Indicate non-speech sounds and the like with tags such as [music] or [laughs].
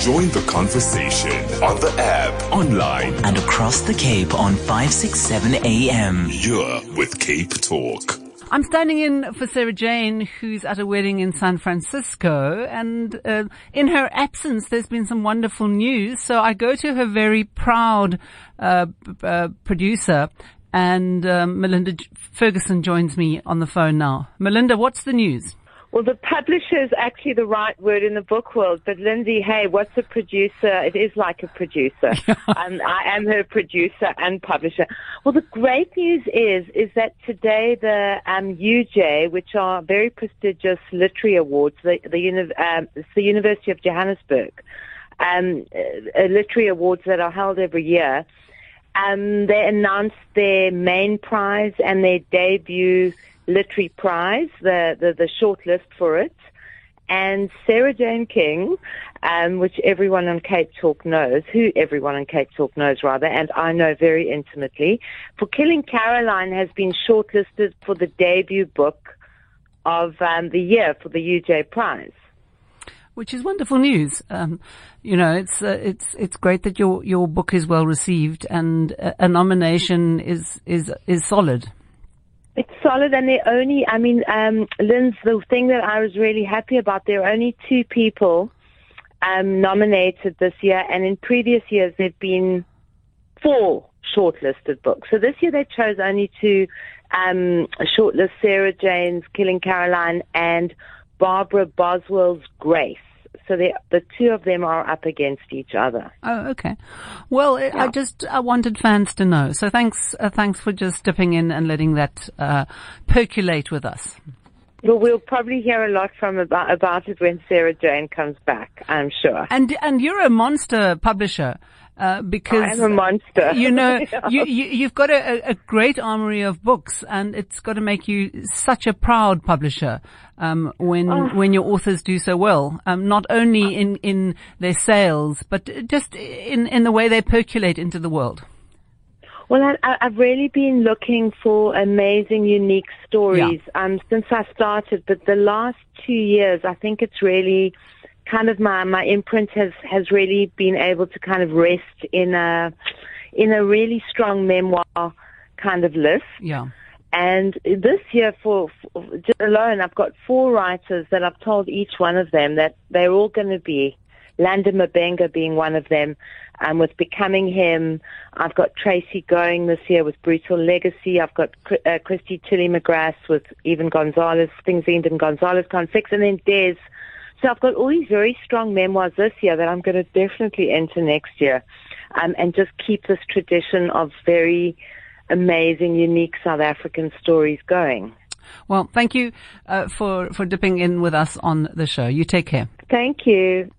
Join the conversation on the app, online, and across the Cape on 567 AM. You're with Cape Talk. I'm standing in for Sara-Jayne, who's at a wedding in San Francisco, and uh, in her absence, there's been some wonderful news. So I go to her very proud uh, uh, producer, and um, Melinda Ferguson joins me on the phone now. Melinda, what's the news? Well, the publisher is actually the right word in the book world, but Linzi, hey, what's a producer? It is like a producer. [laughs] um, I am her producer and publisher. Well, the great news is, is that today the um, UJ, which are very prestigious literary awards, the, the, um, it's the University of Johannesburg, um, uh, literary awards that are held every year, um, they announced their main prize and their debut Literary Prize, the, the, the short list for it. And Sara-Jayne King, um, which everyone on Cape Talk knows, who everyone on Cape Talk knows rather, and I know very intimately, for Killing Karoline has been shortlisted for the debut book of um, the year for the UJ Prize which is wonderful news. Um, you know, it's uh, it's it's great that your your book is well received and a, a nomination is is is solid. It's solid, and they're only. I mean, um, Lynn's the thing that I was really happy about. There are only two people um, nominated this year, and in previous years there've been four shortlisted books. So this year they chose only two um, shortlist Sara-Jayne's Killing Karoline and Barbara Boswell's Grace. So the two of them are up against each other. Oh, okay. Well, yeah. I just I wanted fans to know. So thanks, uh, thanks for just dipping in and letting that uh, percolate with us. Well, we'll probably hear a lot from about, about it when Sara-Jayne comes back. I'm sure. And and you're a monster publisher. Uh, because I'm a monster. you know [laughs] you, you have got a, a, great armory of books, and it's got to make you such a proud publisher um, when oh. when your authors do so well. Um, not only in in their sales, but just in in the way they percolate into the world. Well, I, have really been looking for amazing, unique stories yeah. um, since I started. But the last two years, I think it's really kind of my my imprint has has really been able to kind of rest in a in a really strong memoir kind of list. Yeah. And this year, for, for alone, I've got four writers that I've told each one of them that they're all going to be. Landa Mabenga being one of them, um, with Becoming Him. I've got Tracey Going this year with Brutal Legacy. I've got uh, Christy Tilly McGrath with Even Gonzalez, Things End and Gonzalez Fix, and then Des so I've got all these very strong memoirs this year that I'm going to definitely enter next year, um, and just keep this tradition of very amazing, unique South African stories going. Well, thank you uh, for for dipping in with us on the show. You take care. Thank you.